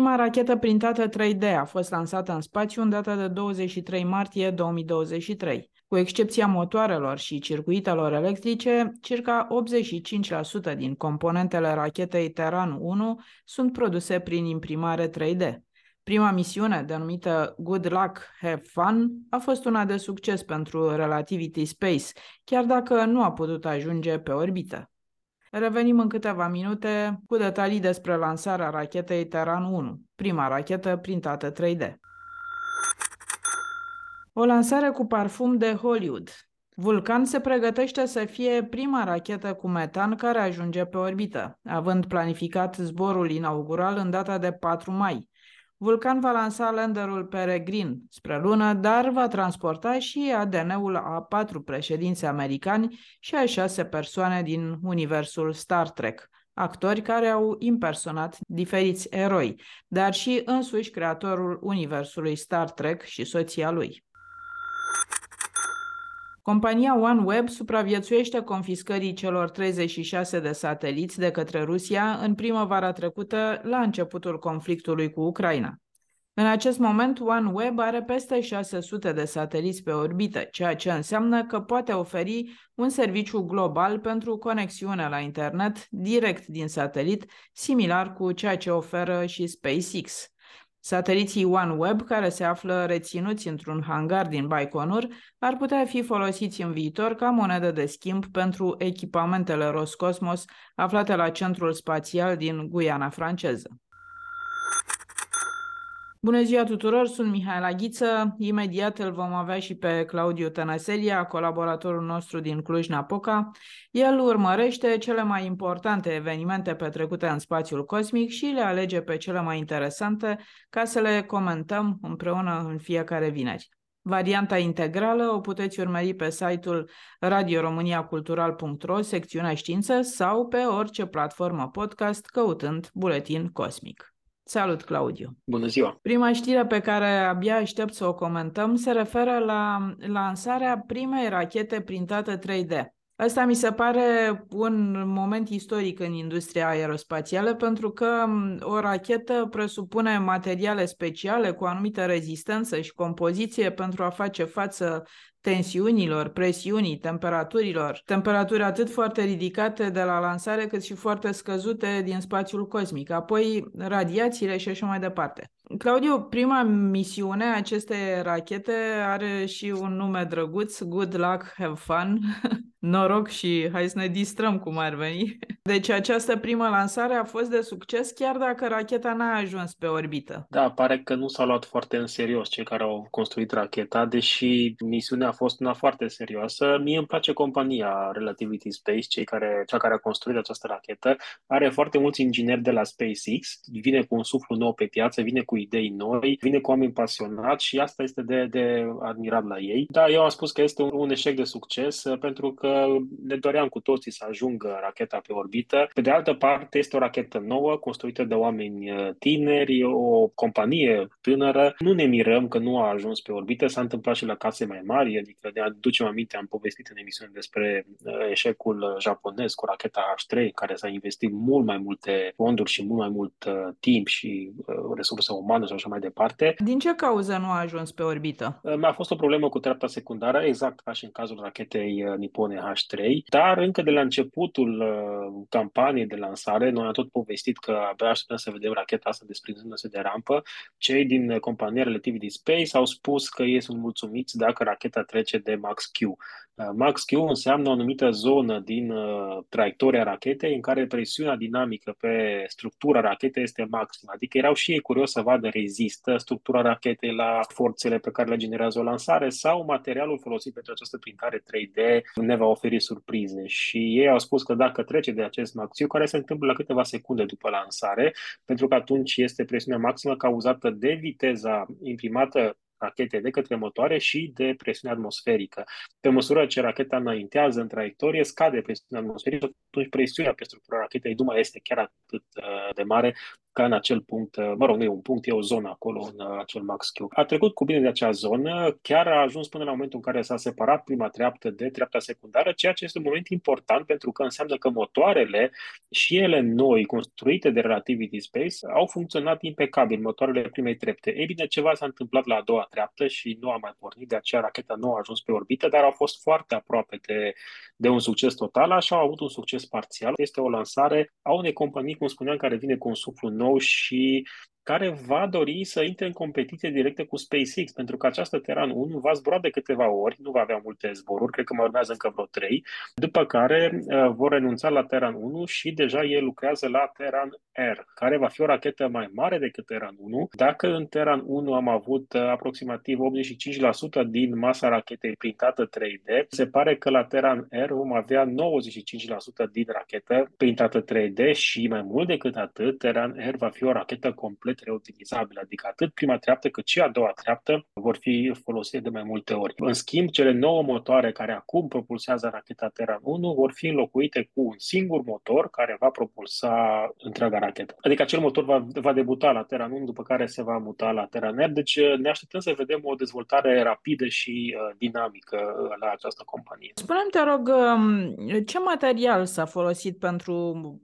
Prima rachetă printată 3D a fost lansată în spațiu în data de 23 martie 2023. Cu excepția motoarelor și circuitelor electrice, circa 85% din componentele rachetei Terran 1 sunt produse prin imprimare 3D. Prima misiune, denumită Good Luck, Have Fun, a fost una de succes pentru Relativity Space, chiar dacă nu a putut ajunge pe orbită. Revenim în câteva minute cu detalii despre lansarea rachetei Terran 1, prima rachetă printată 3D. O lansare cu parfum de Hollywood. Vulcan se pregătește să fie prima rachetă cu metan care ajunge pe orbită, având planificat zborul inaugural în data de 4 mai. Vulcan va lansa landerul Peregrine spre lună, dar va transporta și ADN-ul a patru președinți americani și a șase persoane din universul Star Trek, actori care au impersonat diferiți eroi, dar și însuși creatorul universului Star Trek și soția lui. Compania OneWeb supraviețuiește confiscării celor 36 de sateliți de către Rusia în primăvara trecută, la începutul conflictului cu Ucraina. În acest moment, OneWeb are peste 600 de sateliți pe orbită, ceea ce înseamnă că poate oferi un serviciu global pentru conexiune la internet direct din satelit, similar cu ceea ce oferă și SpaceX. Sateliții OneWeb, care se află reținuți într-un hangar din Baikonur, ar putea fi folosiți în viitor ca monedă de schimb pentru echipamentele Roscosmos aflate la centrul spațial din Guiana franceză. Bună ziua tuturor, sunt Mihaela Aghiță. Imediat îl vom avea și pe Claudiu Tănăselia, colaboratorul nostru din Cluj-Napoca. El urmărește cele mai importante evenimente petrecute în spațiul cosmic și le alege pe cele mai interesante ca să le comentăm împreună în fiecare vineri. Varianta integrală o puteți urmări pe site-ul radioromaniacultural.ro, secțiunea știință sau pe orice platformă podcast căutând Buletin Cosmic. Salut, Claudiu! Bună ziua! Prima știre pe care abia aștept să o comentăm se referă la lansarea primei rachete printate 3D. Asta mi se pare un moment istoric în industria aerospațială pentru că o rachetă presupune materiale speciale cu anumită rezistență și compoziție pentru a face față tensiunilor, presiunii, temperaturilor, temperaturi atât foarte ridicate de la lansare cât și foarte scăzute din spațiul cosmic, apoi radiațiile și așa mai departe. Claudiu, prima misiune a acestei rachete are și un nume drăguț, Good Luck, Have Fun, noroc și hai să ne distrăm cum ar veni. Deci această primă lansare a fost de succes chiar dacă racheta n-a ajuns pe orbită. Da, pare că nu s-au luat foarte în serios cei care au construit racheta, deși misiunea a fost una foarte serioasă. Mie îmi place compania Relativity Space, cei care, cea care a construit această rachetă. Are foarte mulți ingineri de la SpaceX, vine cu un suflu nou pe piață, vine cu idei noi, vine cu oameni pasionați și asta este de, de admirat la ei. Da, eu am spus că este un, un eșec de succes pentru că ne doream cu toții să ajungă racheta pe orbită. Pe de altă parte, este o rachetă nouă, construită de oameni uh, tineri, o companie tânără. Nu ne mirăm că nu a ajuns pe orbită, s-a întâmplat și la case mai mari, adică ne aducem aminte, am povestit în emisiune despre uh, eșecul japonez cu racheta H3, care s-a investit mult mai multe fonduri și mult mai mult uh, timp și uh, resurse umane și așa mai departe. Din ce cauză nu a ajuns pe orbită? Uh, a fost o problemă cu treapta secundară, exact ca și în cazul rachetei uh, nipone H3, dar încă de la începutul uh, campaniei de lansare, noi am tot povestit că abia așteptăm să vedem racheta asta desprinzându-se de rampă. Cei din compania Relativity Space au spus că ei sunt mulțumiți dacă racheta trece de Max-Q. Uh, Max-Q înseamnă o anumită zonă din uh, traiectoria rachetei în care presiunea dinamică pe structura rachetei este maximă. Adică erau și ei curioși să vadă rezistă structura rachetei la forțele pe care le generează o lansare sau materialul folosit pentru această printare 3D ne va oferi surprize. Și ei au spus că dacă trece de acest Max-Q, care se întâmplă la câteva secunde după lansare, pentru că atunci este presiunea maximă cauzată de viteza imprimată rachete de către motoare și de presiune atmosferică. Pe măsură ce racheta înaintează în traiectorie, scade presiunea atmosferică, atunci presiunea pe structura rachetei nu mai este chiar atât uh, de mare ca în acel punct, uh, mă rog, nu e un punct, e o zonă acolo, în uh, acel max Q. A trecut cu bine de acea zonă, chiar a ajuns până la momentul în care s-a separat prima treaptă de treapta secundară, ceea ce este un moment important pentru că înseamnă că motoarele și ele noi, construite de Relativity Space, au funcționat impecabil, motoarele primei trepte. Ei bine, ceva s-a întâmplat la a doua treaptă și nu a mai pornit, de aceea racheta nu a ajuns pe orbită, dar au fost foarte aproape de, de un succes total, așa au avut un succes parțial. Este o lansare a unei companii, cum spuneam, care vine cu un suflu nou și care va dori să intre în competiție directă cu SpaceX, pentru că această Terran 1 va zbura de câteva ori, nu va avea multe zboruri, cred că mai urmează încă vreo trei, după care uh, vor renunța la Terran 1 și deja ei lucrează la Terran R, care va fi o rachetă mai mare decât Terran 1. Dacă în Terran 1 am avut uh, aproximativ 85% din masa rachetei printată 3D, se pare că la Terran R vom avea 95% din rachetă printată 3D și mai mult decât atât, Terran R va fi o rachetă complet reutilizabilă, adică atât prima treaptă cât și a doua treaptă vor fi folosite de mai multe ori. În schimb, cele nouă motoare care acum propulsează racheta Terran 1 vor fi înlocuite cu un singur motor care va propulsa întreaga rachetă. Adică acel motor va, va debuta la Terran 1, după care se va muta la Terran Air, deci uh, ne așteptăm să vedem o dezvoltare rapidă și uh, dinamică uh, la această companie. Spunem te rog, um, ce material s-a folosit pentru,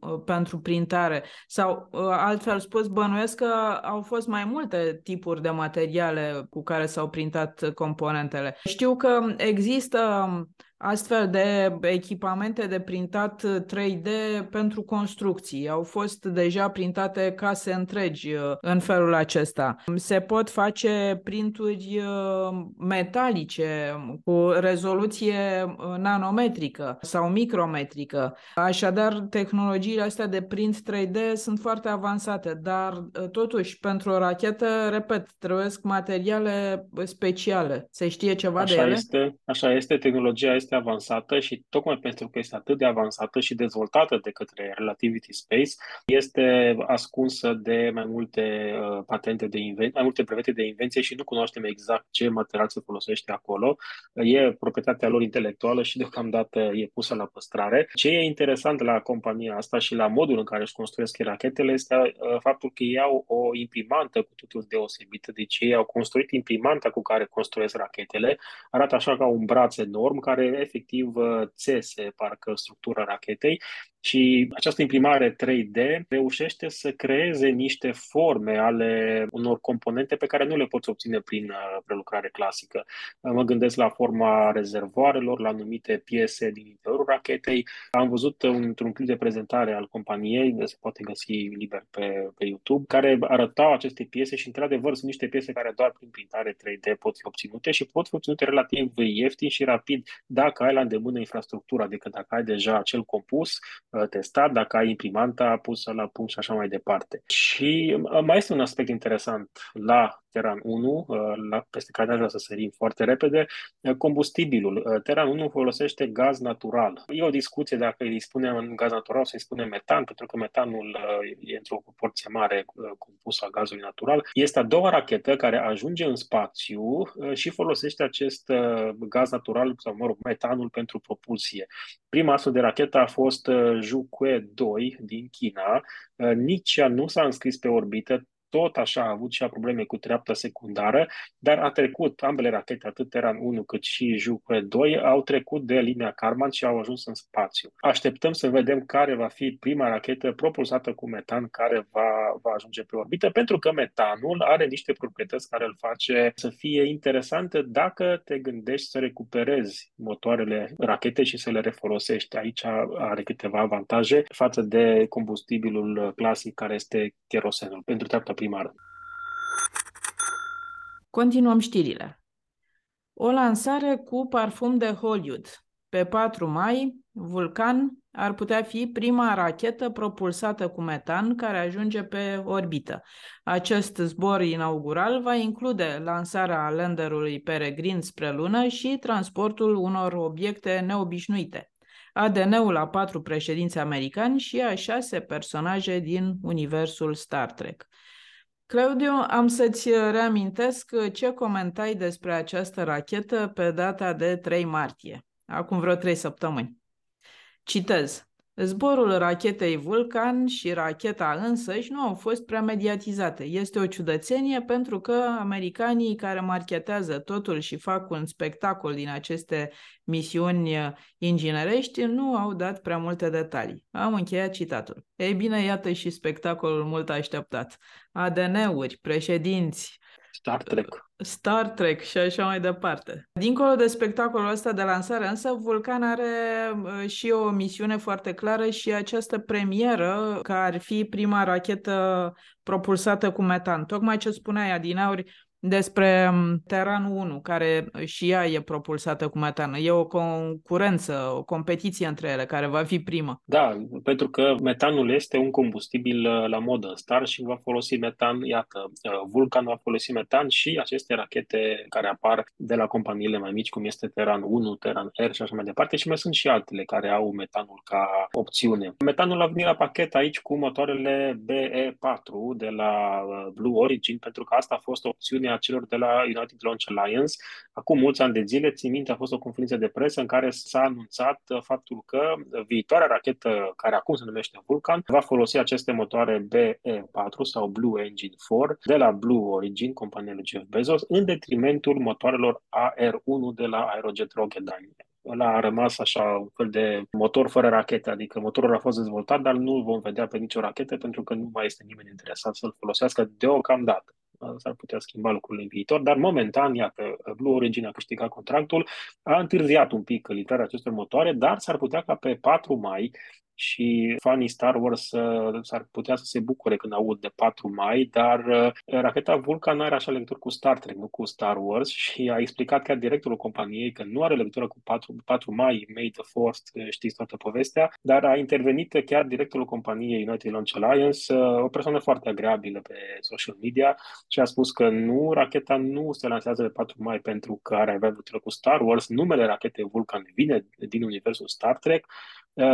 uh, pentru printare? Sau, uh, altfel spus, bănuiesc că au fost mai multe tipuri de materiale cu care s-au printat componentele. Știu că există astfel de echipamente de printat 3D pentru construcții. Au fost deja printate case întregi uh, în felul acesta. Se pot face printuri uh, metalice cu rezoluție uh, nanometrică sau micrometrică. Așadar, tehnologiile astea de print 3D sunt foarte avansate, dar totuși pentru o rachetă, repet, trebuie materiale speciale. Se știe ceva așa de ele? Este, așa este, tehnologia este este avansată și tocmai pentru că este atât de avansată și dezvoltată de către Relativity Space, este ascunsă de mai multe uh, patente de invenție, mai multe brevete de invenție și nu cunoaștem exact ce material se folosește acolo. E proprietatea lor intelectuală și deocamdată e pusă la păstrare. Ce e interesant la compania asta și la modul în care își construiesc rachetele este uh, faptul că ei au o imprimantă cu totul deosebită. Deci ei au construit imprimanta cu care construiesc rachetele. Arată așa ca un braț enorm care efectiv uh, țese parcă structura rachetei și această imprimare 3D reușește să creeze niște forme ale unor componente pe care nu le poți obține prin uh, prelucrare clasică. Mă gândesc la forma rezervoarelor, la anumite piese din interiorul rachetei. Am văzut într-un clip de prezentare al companiei, de se poate găsi liber pe, pe YouTube, care arătau aceste piese și, într-adevăr, sunt niște piese care doar prin printare 3D pot fi obținute și pot fi obținute relativ ieftin și rapid dacă ai la îndemână infrastructura, adică dacă ai deja acel compus Uh, testat, dacă ai imprimanta pusă la punct și așa mai departe. Și uh, mai este un aspect interesant la Terran 1, uh, la, peste care aș vrea să sărim foarte repede, combustibilul. Terran 1 folosește gaz natural. E o discuție dacă îi spunem gaz natural sau îi spunem metan, pentru că metanul e într-o proporție mare compus a gazului natural. Este a doua rachetă care ajunge în spațiu și folosește acest gaz natural, sau mă rog, metanul pentru propulsie. Prima astfel de rachetă a fost Zhukue 2 din China. Uh, nici ea nu s-a înscris pe orbită, tot așa a avut și a probleme cu treapta secundară, dar a trecut ambele rachete, atât Terran 1 cât și Juke 2, au trecut de linia Karman și au ajuns în spațiu. Așteptăm să vedem care va fi prima rachetă propulsată cu metan care va, va ajunge pe orbită, pentru că metanul are niște proprietăți care îl face să fie interesantă dacă te gândești să recuperezi motoarele rachete și să le refolosești. Aici are câteva avantaje față de combustibilul clasic care este kerosenul pentru treapta primară. Continuăm știrile. O lansare cu parfum de Hollywood. Pe 4 mai, Vulcan ar putea fi prima rachetă propulsată cu metan care ajunge pe orbită. Acest zbor inaugural va include lansarea landerului Peregrin spre lună și transportul unor obiecte neobișnuite. ADN-ul a patru președinți americani și a șase personaje din universul Star Trek. Claudiu, am să-ți reamintesc ce comentai despre această rachetă pe data de 3 martie, acum vreo 3 săptămâni. Citez. Zborul rachetei Vulcan și racheta însăși nu au fost prea mediatizate. Este o ciudățenie pentru că americanii care marketează totul și fac un spectacol din aceste misiuni inginerești nu au dat prea multe detalii. Am încheiat citatul. Ei bine, iată și spectacolul mult așteptat. ADN-uri, președinți, Star Trek. Star Trek și așa mai departe. Dincolo de spectacolul ăsta de lansare, însă, Vulcan are uh, și o misiune foarte clară și această premieră, că ar fi prima rachetă propulsată cu metan. Tocmai ce spuneai, Adinauri, despre um, Terran 1, care și ea e propulsată cu metan. E o concurență, o competiție între ele, care va fi primă. Da, pentru că metanul este un combustibil uh, la modă în Star și va folosi metan, iată, uh, Vulcan va folosi metan și aceste rachete care apar de la companiile mai mici, cum este Terran 1, Terran R și așa mai departe, și mai sunt și altele care au metanul ca opțiune. Metanul a venit la pachet aici cu motoarele BE4 de la uh, Blue Origin, pentru că asta a fost opțiunea celor de la United Launch Alliance. Acum mulți ani de zile, țin minte, a fost o conferință de presă în care s-a anunțat uh, faptul că viitoarea rachetă, care acum se numește Vulcan, va folosi aceste motoare BE4 sau Blue Engine 4 de la Blue Origin, compania lui Jeff Bezos, în detrimentul motoarelor AR1 de la Aerojet Rocketdyne ăla a rămas așa un fel de motor fără rachetă, adică motorul a fost dezvoltat, dar nu îl vom vedea pe nicio rachetă pentru că nu mai este nimeni interesat să-l folosească deocamdată s-ar putea schimba lucrurile în viitor, dar momentan, iată, Blue Origin a câștigat contractul, a întârziat un pic livrarea acestor motoare, dar s-ar putea ca pe 4 mai și fanii Star Wars uh, s-ar putea să se bucure când aud de 4 mai, dar uh, racheta Vulcan are așa legătură cu Star Trek, nu cu Star Wars. Și a explicat chiar directorul companiei că nu are legătură cu 4, 4 mai, May the Force, știți toată povestea, dar a intervenit chiar directorul companiei United Launch Alliance, uh, o persoană foarte agreabilă pe social media și a spus că nu, racheta nu se lansează pe 4 mai pentru că are avea legătură cu Star Wars, numele rachetei Vulcan vine din universul Star Trek,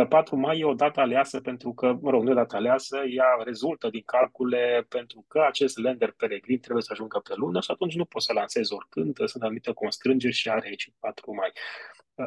4 mai e o dată aleasă pentru că, mă rog, nu e o dată aleasă, ea rezultă din calcule pentru că acest lander peregrin trebuie să ajungă pe lună și atunci nu poți să lansezi oricând, sunt anumite constrângeri și are aici 4 mai.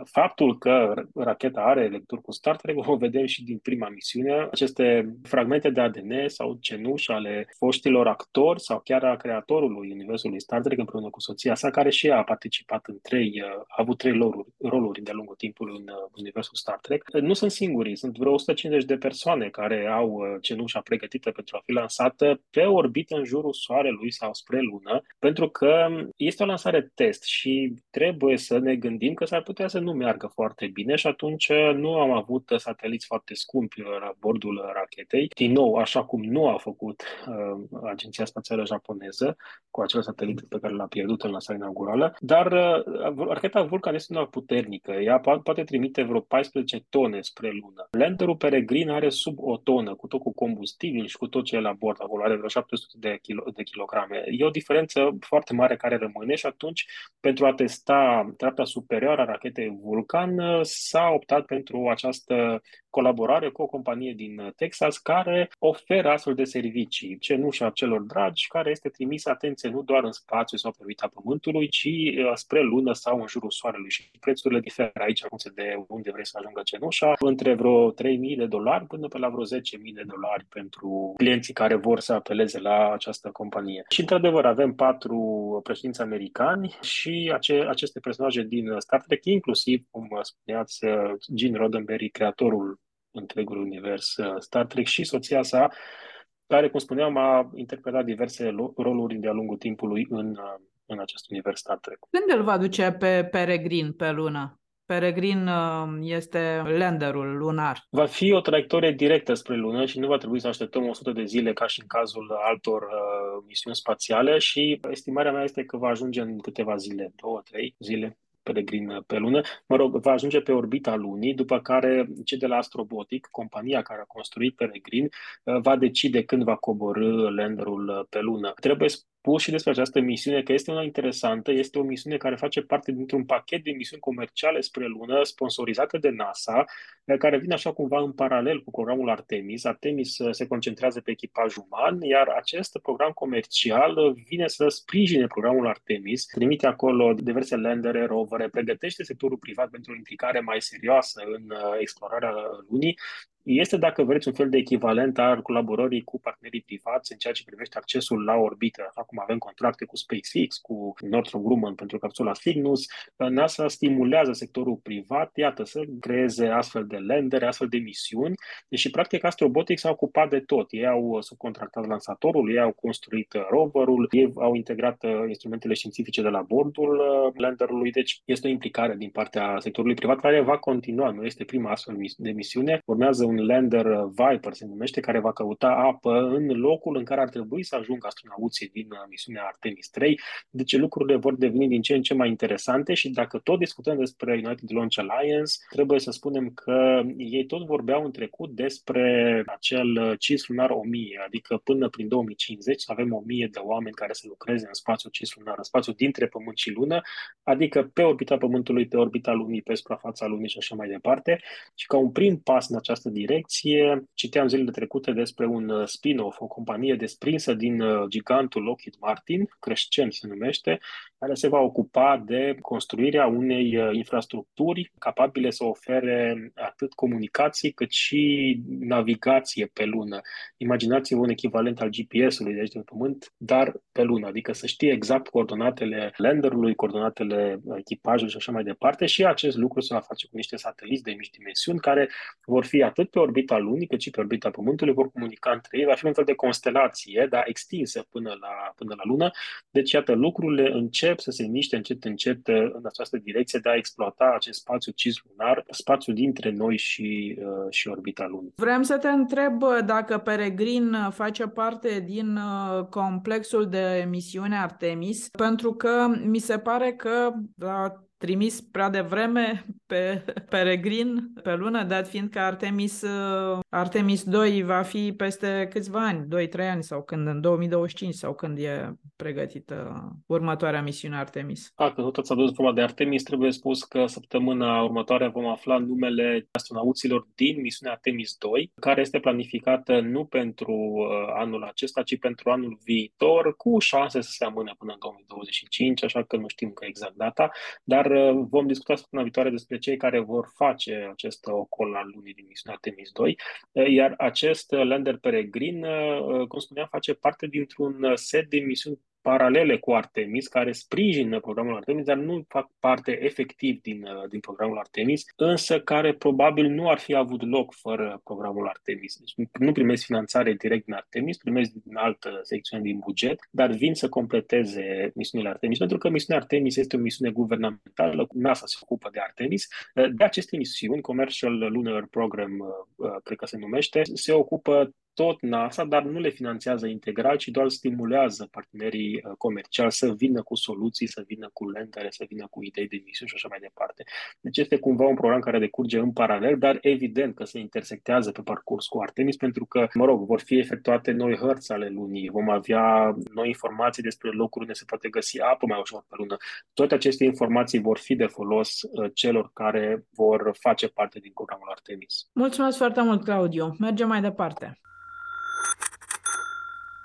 Faptul că racheta are legături cu Star Trek o vedem și din prima misiune. Aceste fragmente de ADN sau cenuși ale foștilor actori sau chiar a creatorului universului Star Trek împreună cu soția sa, care și ea a participat în trei, a avut trei roluri, roluri de-a lungul timpului în universul Star Trek. Nu sunt singuri, sunt vreo 150 de persoane care au uh, cenușa pregătită pentru a fi lansată pe orbită în jurul Soarelui sau spre Lună, pentru că este o lansare test și trebuie să ne gândim că s-ar putea să să nu meargă foarte bine și atunci nu am avut sateliți foarte scumpi la bordul rachetei. Din nou, așa cum nu a făcut uh, Agenția Spațială Japoneză cu acel satelit pe care l-a pierdut în lansarea inaugurală, dar uh, racheta Vulcan este una puternică. Ea po- poate trimite vreo 14 tone spre lună. Landerul Peregrin are sub o tonă, cu tot cu combustibil și cu tot ce e la bord. Acolo are vreo 700 de, kilo- de kilograme. E o diferență foarte mare care rămâne și atunci, pentru a testa treapta superioară a rachetei Vulcan uh, s-a optat pentru această colaborare cu o companie din Texas care oferă astfel de servicii, cenușa celor dragi, care este trimisă, atenție, nu doar în spațiu sau pe orbita Pământului, ci uh, spre lună sau în jurul Soarelui. Și prețurile diferă aici, acum de unde vrei să ajungă cenușa, între vreo 3.000 de dolari până pe la vreo 10.000 de dolari pentru clienții care vor să apeleze la această companie. Și, într-adevăr, avem patru președinți americani și ace- aceste personaje din Star Trek, inclusiv, cum spuneați, Gene Roddenberry, creatorul întregul univers uh, Star Trek și soția sa, care, cum spuneam, a interpretat diverse roluri de-a lungul timpului în, uh, în acest univers Star Trek. Când îl va duce pe Peregrin pe lună? Peregrin uh, este landerul lunar? Va fi o traiectorie directă spre lună și nu va trebui să așteptăm 100 de zile ca și în cazul altor uh, misiuni spațiale și estimarea mea este că va ajunge în câteva zile, două, trei zile peregrin pe lună, mă rog, va ajunge pe orbita lunii, după care cei de la Astrobotic, compania care a construit peregrin, uh, va decide când va coborâ landerul pe lună. Trebuie spus și despre această misiune că este una interesantă, este o misiune care face parte dintr-un pachet de misiuni comerciale spre lună, sponsorizată de NASA, care vine așa cumva în paralel cu programul Artemis. Artemis uh, se concentrează pe echipaj uman, iar acest program comercial uh, vine să sprijine programul Artemis, trimite acolo diverse landere, rovere, pregătește sectorul privat pentru o implicare mai serioasă în uh, explorarea lunii este, dacă vreți, un fel de echivalent al colaborării cu partenerii privați în ceea ce privește accesul la orbită, așa cum avem contracte cu SpaceX, cu Northrop Grumman pentru capsula Cygnus. NASA stimulează sectorul privat, iată, să creeze astfel de landere, astfel de misiuni, deși, practic, Astrobotics s-a ocupat de tot. Ei au subcontractat lansatorul, ei au construit roverul, ei au integrat uh, instrumentele științifice de la bordul uh, landerului, deci este o implicare din partea sectorului privat care va continua, nu este prima astfel de misiune. Urmează un un lander uh, Viper, se numește, care va căuta apă în locul în care ar trebui să ajungă astronauții din uh, misiunea Artemis 3. Deci lucrurile vor deveni din ce în ce mai interesante și dacă tot discutăm despre United Launch Alliance, trebuie să spunem că ei tot vorbeau în trecut despre acel uh, cis lunar 1000, adică până prin 2050 să avem 1000 de oameni care să lucreze în spațiu cis lunar, în spațiu dintre Pământ și Lună, adică pe orbita Pământului, pe orbita Lunii, pe suprafața Lunii și așa mai departe. Și ca un prim pas în această direcție, direcție. Citeam zilele trecute despre un uh, spin-off, o companie desprinsă din uh, gigantul Lockheed Martin, Crescent se numește, care se va ocupa de construirea unei uh, infrastructuri capabile să ofere atât comunicații cât și navigație pe lună. Imaginați-vă un echivalent al GPS-ului de aici de Pământ, dar pe lună, adică să știe exact coordonatele landerului, coordonatele echipajului și așa mai departe și acest lucru se va face cu niște sateliți de mici dimensiuni care vor fi atât pe orbita lunii cât și pe orbita Pământului, vor comunica între ei, va fi un fel de constelație, dar extinsă până la, până la lună. Deci, iată, lucrurile încep încep să se miște încet, încet uh, în această direcție de a exploata acest spațiu cislunar, spațiu dintre noi și, uh, și orbita Lunii. Vreau să te întreb uh, dacă Peregrin face parte din complexul de misiune Artemis, pentru că mi se pare că la trimis prea devreme pe Peregrin pe lună, dat fiind că Artemis, uh, Artemis 2 va fi peste câțiva ani, 2-3 ani sau când, în 2025 sau când e pregătită următoarea misiune Artemis. A, că tot ați adus vorba de Artemis, trebuie spus că săptămâna următoare vom afla numele astronauților din misiunea Artemis 2, care este planificată nu pentru uh, anul acesta, ci pentru anul viitor, cu șanse să se amâne până în 2025, așa că nu știm că exact data, dar dar uh, vom discuta săptămâna viitoare despre cei care vor face acest ocol al lunii din misiunea Temis 2, uh, iar acest lander peregrin, uh, cum spuneam, face parte dintr-un set de misiuni paralele cu Artemis, care sprijină programul Artemis, dar nu fac parte efectiv din, uh, din programul Artemis, însă care probabil nu ar fi avut loc fără programul Artemis. Deci nu primesc finanțare direct din Artemis, primesc din altă secțiune din buget, dar vin să completeze misiunile Artemis, pentru că misiunea Artemis este o misiune guvernamentală, NASA se ocupă de Artemis. De aceste misiuni, Commercial Lunar Program, uh, uh, cred că se numește, se ocupă tot NASA, dar nu le finanțează integral, ci doar stimulează partenerii uh, comerciali să vină cu soluții, să vină cu lentele, să vină cu idei de misiuni și așa mai departe. Deci este cumva un program care decurge în paralel, dar evident că se intersectează pe parcurs cu Artemis, pentru că, mă rog, vor fi efectuate noi hărți ale lunii, vom avea noi informații despre locuri unde se poate găsi apă mai ușor pe lună. Toate aceste informații vor fi de folos uh, celor care vor face parte din programul Artemis. Mulțumesc foarte mult, Claudiu. Mergem mai departe.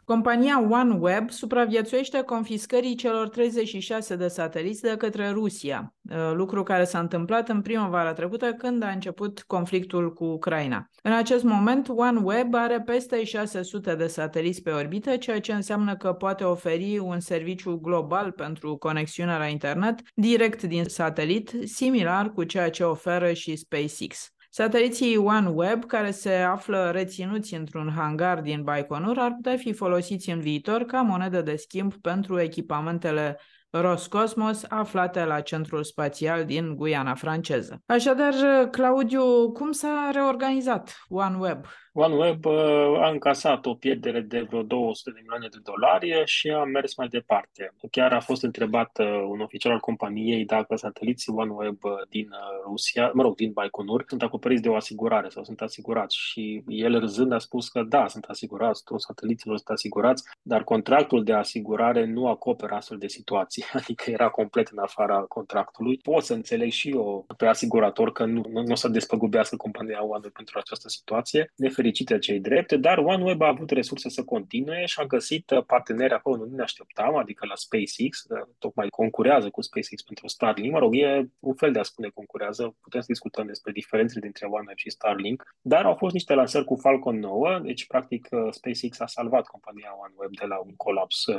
Compania OneWeb supraviețuiește confiscării celor 36 de sateliți de către Rusia, uh, lucru care s-a întâmplat în primăvara trecută când a început conflictul cu Ucraina. În acest moment, OneWeb are peste 600 de sateliți pe orbită, ceea ce înseamnă că poate oferi un serviciu global pentru conexiunea la internet direct din satelit, similar cu ceea ce oferă și SpaceX. Sateliții OneWeb, care se află reținuți într-un hangar din Baikonur, ar putea fi folosiți în viitor ca monedă de schimb pentru echipamentele Roscosmos, aflate la centrul spațial din Guiana franceză. Așadar, Claudiu, cum s-a reorganizat OneWeb? OneWeb uh, a încasat o pierdere de vreo 200 de milioane de dolari și a mers mai departe. Chiar a fost întrebat uh, un oficial al companiei dacă sateliții OneWeb uh, din Rusia, mă rog, din Baikonur, sunt acoperiți de o asigurare sau sunt asigurați și el râzând a spus că da, sunt asigurați, toți sateliții sunt asigurați, dar contractul de asigurare nu acoperă astfel de situații, adică era complet în afara contractului. Pot să înțeleg și eu pe asigurator că nu, nu, nu o să despăgubească compania OneWeb pentru această situație nefericite cei drepte, dar OneWeb a avut resurse să continue și a găsit parteneri acolo unde nu ne așteptam, adică la SpaceX, tocmai concurează cu SpaceX pentru Starlink. Mă rog, e un fel de a spune concurează, putem să discutăm despre diferențele dintre OneWeb și Starlink, dar au fost niște lansări cu Falcon 9, deci practic SpaceX a salvat compania OneWeb de la un colaps uh,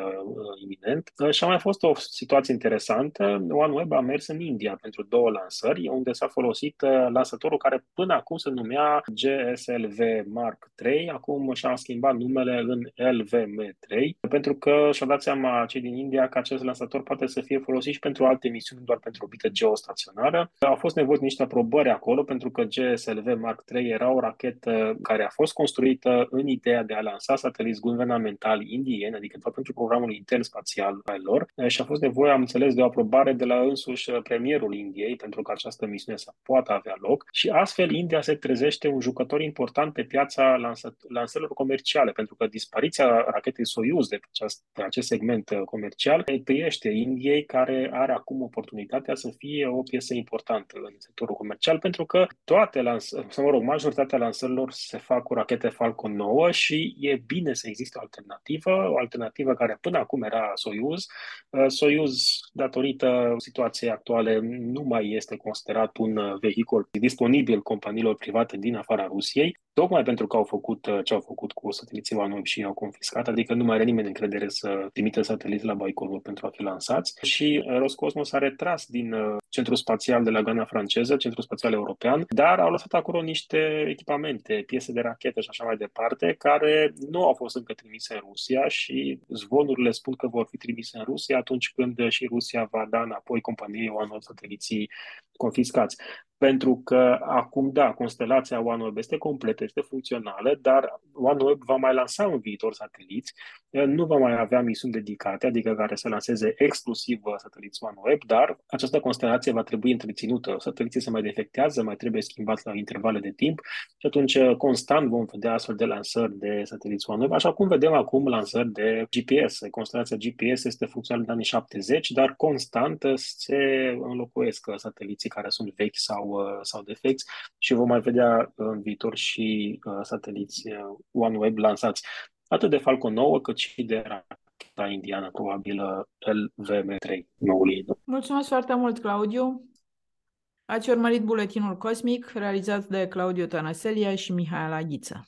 iminent. Și a mai fost o situație interesantă, OneWeb a mers în India pentru două lansări, unde s-a folosit lansătorul care până acum se numea GSLV Mark III, acum și-a schimbat numele în LVM3, pentru că și-a dat seama cei din India că acest lansator poate să fie folosit și pentru alte misiuni, nu doar pentru orbită geostaționară. Au fost nevoie de niște aprobări acolo, pentru că GSLV Mark III era o rachetă care a fost construită în ideea de a lansa sateliți guvernamentali indieni, adică doar pentru programul intern spațial al lor, și a fost nevoie, am înțeles, de o aprobare de la însuși premierul Indiei pentru că această misiune să poată avea loc. Și astfel India se trezește un jucător important pe piața lansărilor comerciale, pentru că dispariția rachetei Soyuz de, acest, de acest segment uh, comercial tăiește Indiei, care are acum oportunitatea să fie o piesă importantă în sectorul comercial, pentru că toate lansările, sau mă rog, majoritatea lansărilor se fac cu rachete Falcon 9 și e bine să existe o alternativă, o alternativă care până acum era Soyuz. Uh, Soyuz, datorită situației actuale, nu mai este considerat un uh, vehicul disponibil companiilor private din afara Rusiei tocmai pentru că au făcut uh, ce au făcut cu sateliții OneWeb și i-au confiscat, adică nu mai are nimeni încredere să trimită sateliți la Baikonur pentru a fi lansați. Și uh, Roscosmos a retras din uh, centrul spațial de la Gana franceză, centrul spațial european, dar au lăsat acolo niște echipamente, piese de rachete și așa mai departe, care nu au fost încă trimise în Rusia și zvonurile spun că vor fi trimise în Rusia atunci când și Rusia va da înapoi companiei OneWeb sateliții confiscați pentru că acum, da, constelația OneWeb este completă, este funcțională, dar OneWeb va mai lansa în viitor sateliți, nu va mai avea misiuni dedicate, adică care să lanseze exclusiv sateliți OneWeb, dar această constelație va trebui întreținută. Sateliții se mai defectează, mai trebuie schimbat la intervale de timp și atunci constant vom vedea astfel de lansări de sateliți OneWeb, așa cum vedem acum lansări de GPS. Constelația GPS este funcțională în anii 70, dar constant se înlocuiesc sateliții care sunt vechi sau Uh, sau defecți și vom mai vedea în viitor și uh, sateliți uh, OneWeb lansați atât de Falcon 9 cât și de racheta indiană, probabil LVM3, noul ei. Mulțumesc foarte mult, Claudiu! Ați urmărit buletinul cosmic realizat de Claudiu Tănăselia și Mihaela Ghiță.